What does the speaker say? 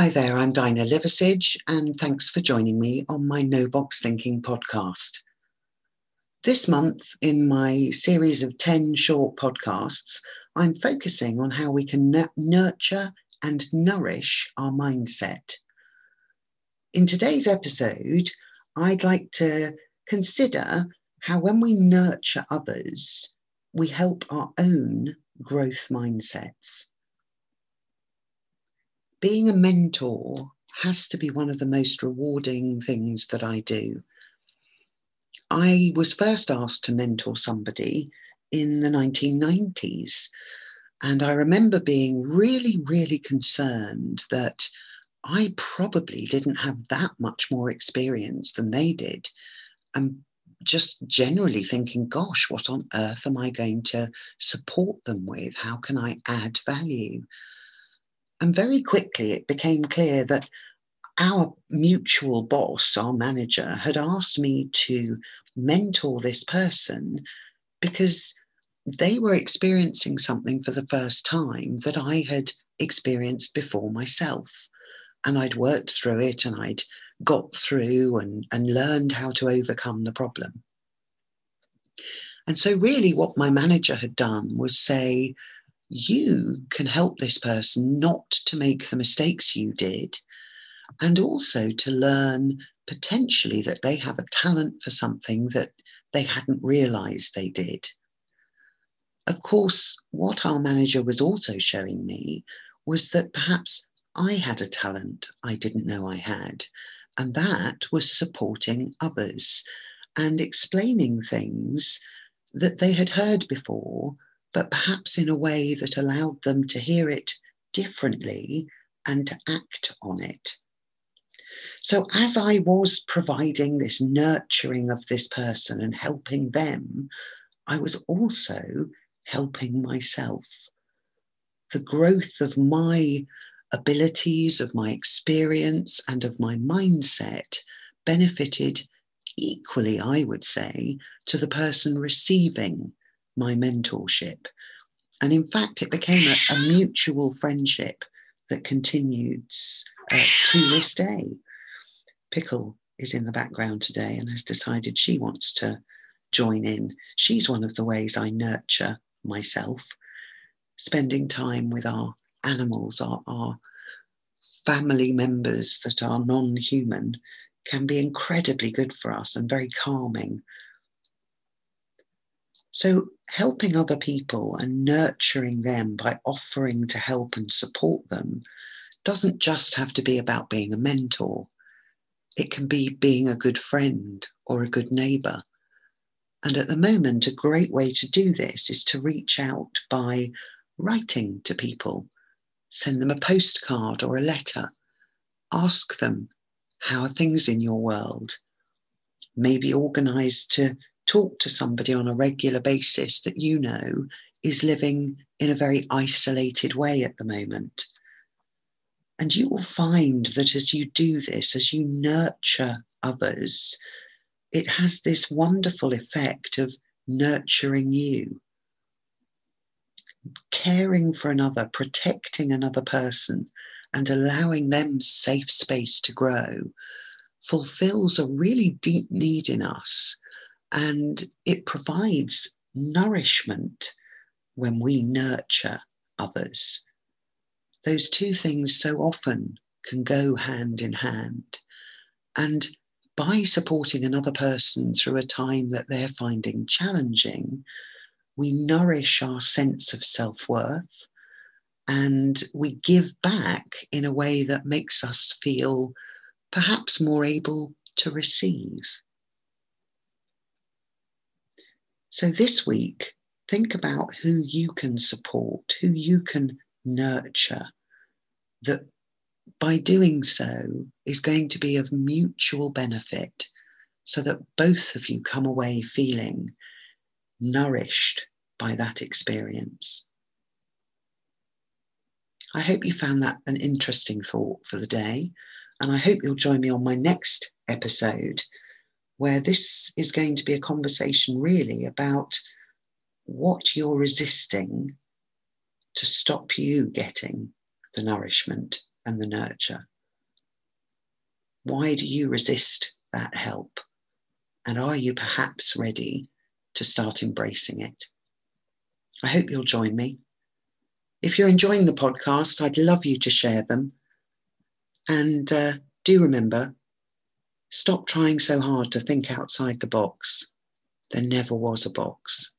Hi there, I'm Dinah Liversidge, and thanks for joining me on my No Box Thinking podcast. This month, in my series of 10 short podcasts, I'm focusing on how we can n- nurture and nourish our mindset. In today's episode, I'd like to consider how, when we nurture others, we help our own growth mindsets being a mentor has to be one of the most rewarding things that I do. I was first asked to mentor somebody in the 1990s. And I remember being really, really concerned that I probably didn't have that much more experience than they did. And just generally thinking, gosh, what on earth am I going to support them with? How can I add value? And very quickly, it became clear that our mutual boss, our manager, had asked me to mentor this person because they were experiencing something for the first time that I had experienced before myself. And I'd worked through it and I'd got through and, and learned how to overcome the problem. And so, really, what my manager had done was say, you can help this person not to make the mistakes you did and also to learn potentially that they have a talent for something that they hadn't realized they did. Of course, what our manager was also showing me was that perhaps I had a talent I didn't know I had, and that was supporting others and explaining things that they had heard before but perhaps in a way that allowed them to hear it differently and to act on it. So, as I was providing this nurturing of this person and helping them, I was also helping myself. The growth of my abilities, of my experience, and of my mindset benefited equally, I would say, to the person receiving my mentorship. And in fact, it became a, a mutual friendship that continues uh, to this day. Pickle is in the background today and has decided she wants to join in. She's one of the ways I nurture myself, spending time with our animals, our, our family members that are non human, can be incredibly good for us and very calming. So, helping other people and nurturing them by offering to help and support them doesn't just have to be about being a mentor. It can be being a good friend or a good neighbor. And at the moment, a great way to do this is to reach out by writing to people, send them a postcard or a letter, ask them, How are things in your world? Maybe organize to talk to somebody on a regular basis that you know is living in a very isolated way at the moment. And you will find that as you do this, as you nurture others, it has this wonderful effect of nurturing you. Caring for another, protecting another person, and allowing them safe space to grow fulfills a really deep need in us and it provides nourishment when we nurture others. Those two things so often can go hand in hand. And by supporting another person through a time that they're finding challenging, we nourish our sense of self worth and we give back in a way that makes us feel perhaps more able to receive. So this week, think about who you can support, who you can nurture, that by doing so is going to be of mutual benefit so that both of you come away feeling nourished by that experience. I hope you found that an interesting thought for the day, and I hope you'll join me on my next episode where this is going to be a conversation really about what you're resisting to stop you getting the nourishment and the nurture? Why do you resist that help? And are you perhaps ready to start embracing it? I hope you'll join me. If you're enjoying the podcast, I'd love you to share them. And uh, do remember stop trying so hard to think outside the box. There never was a box.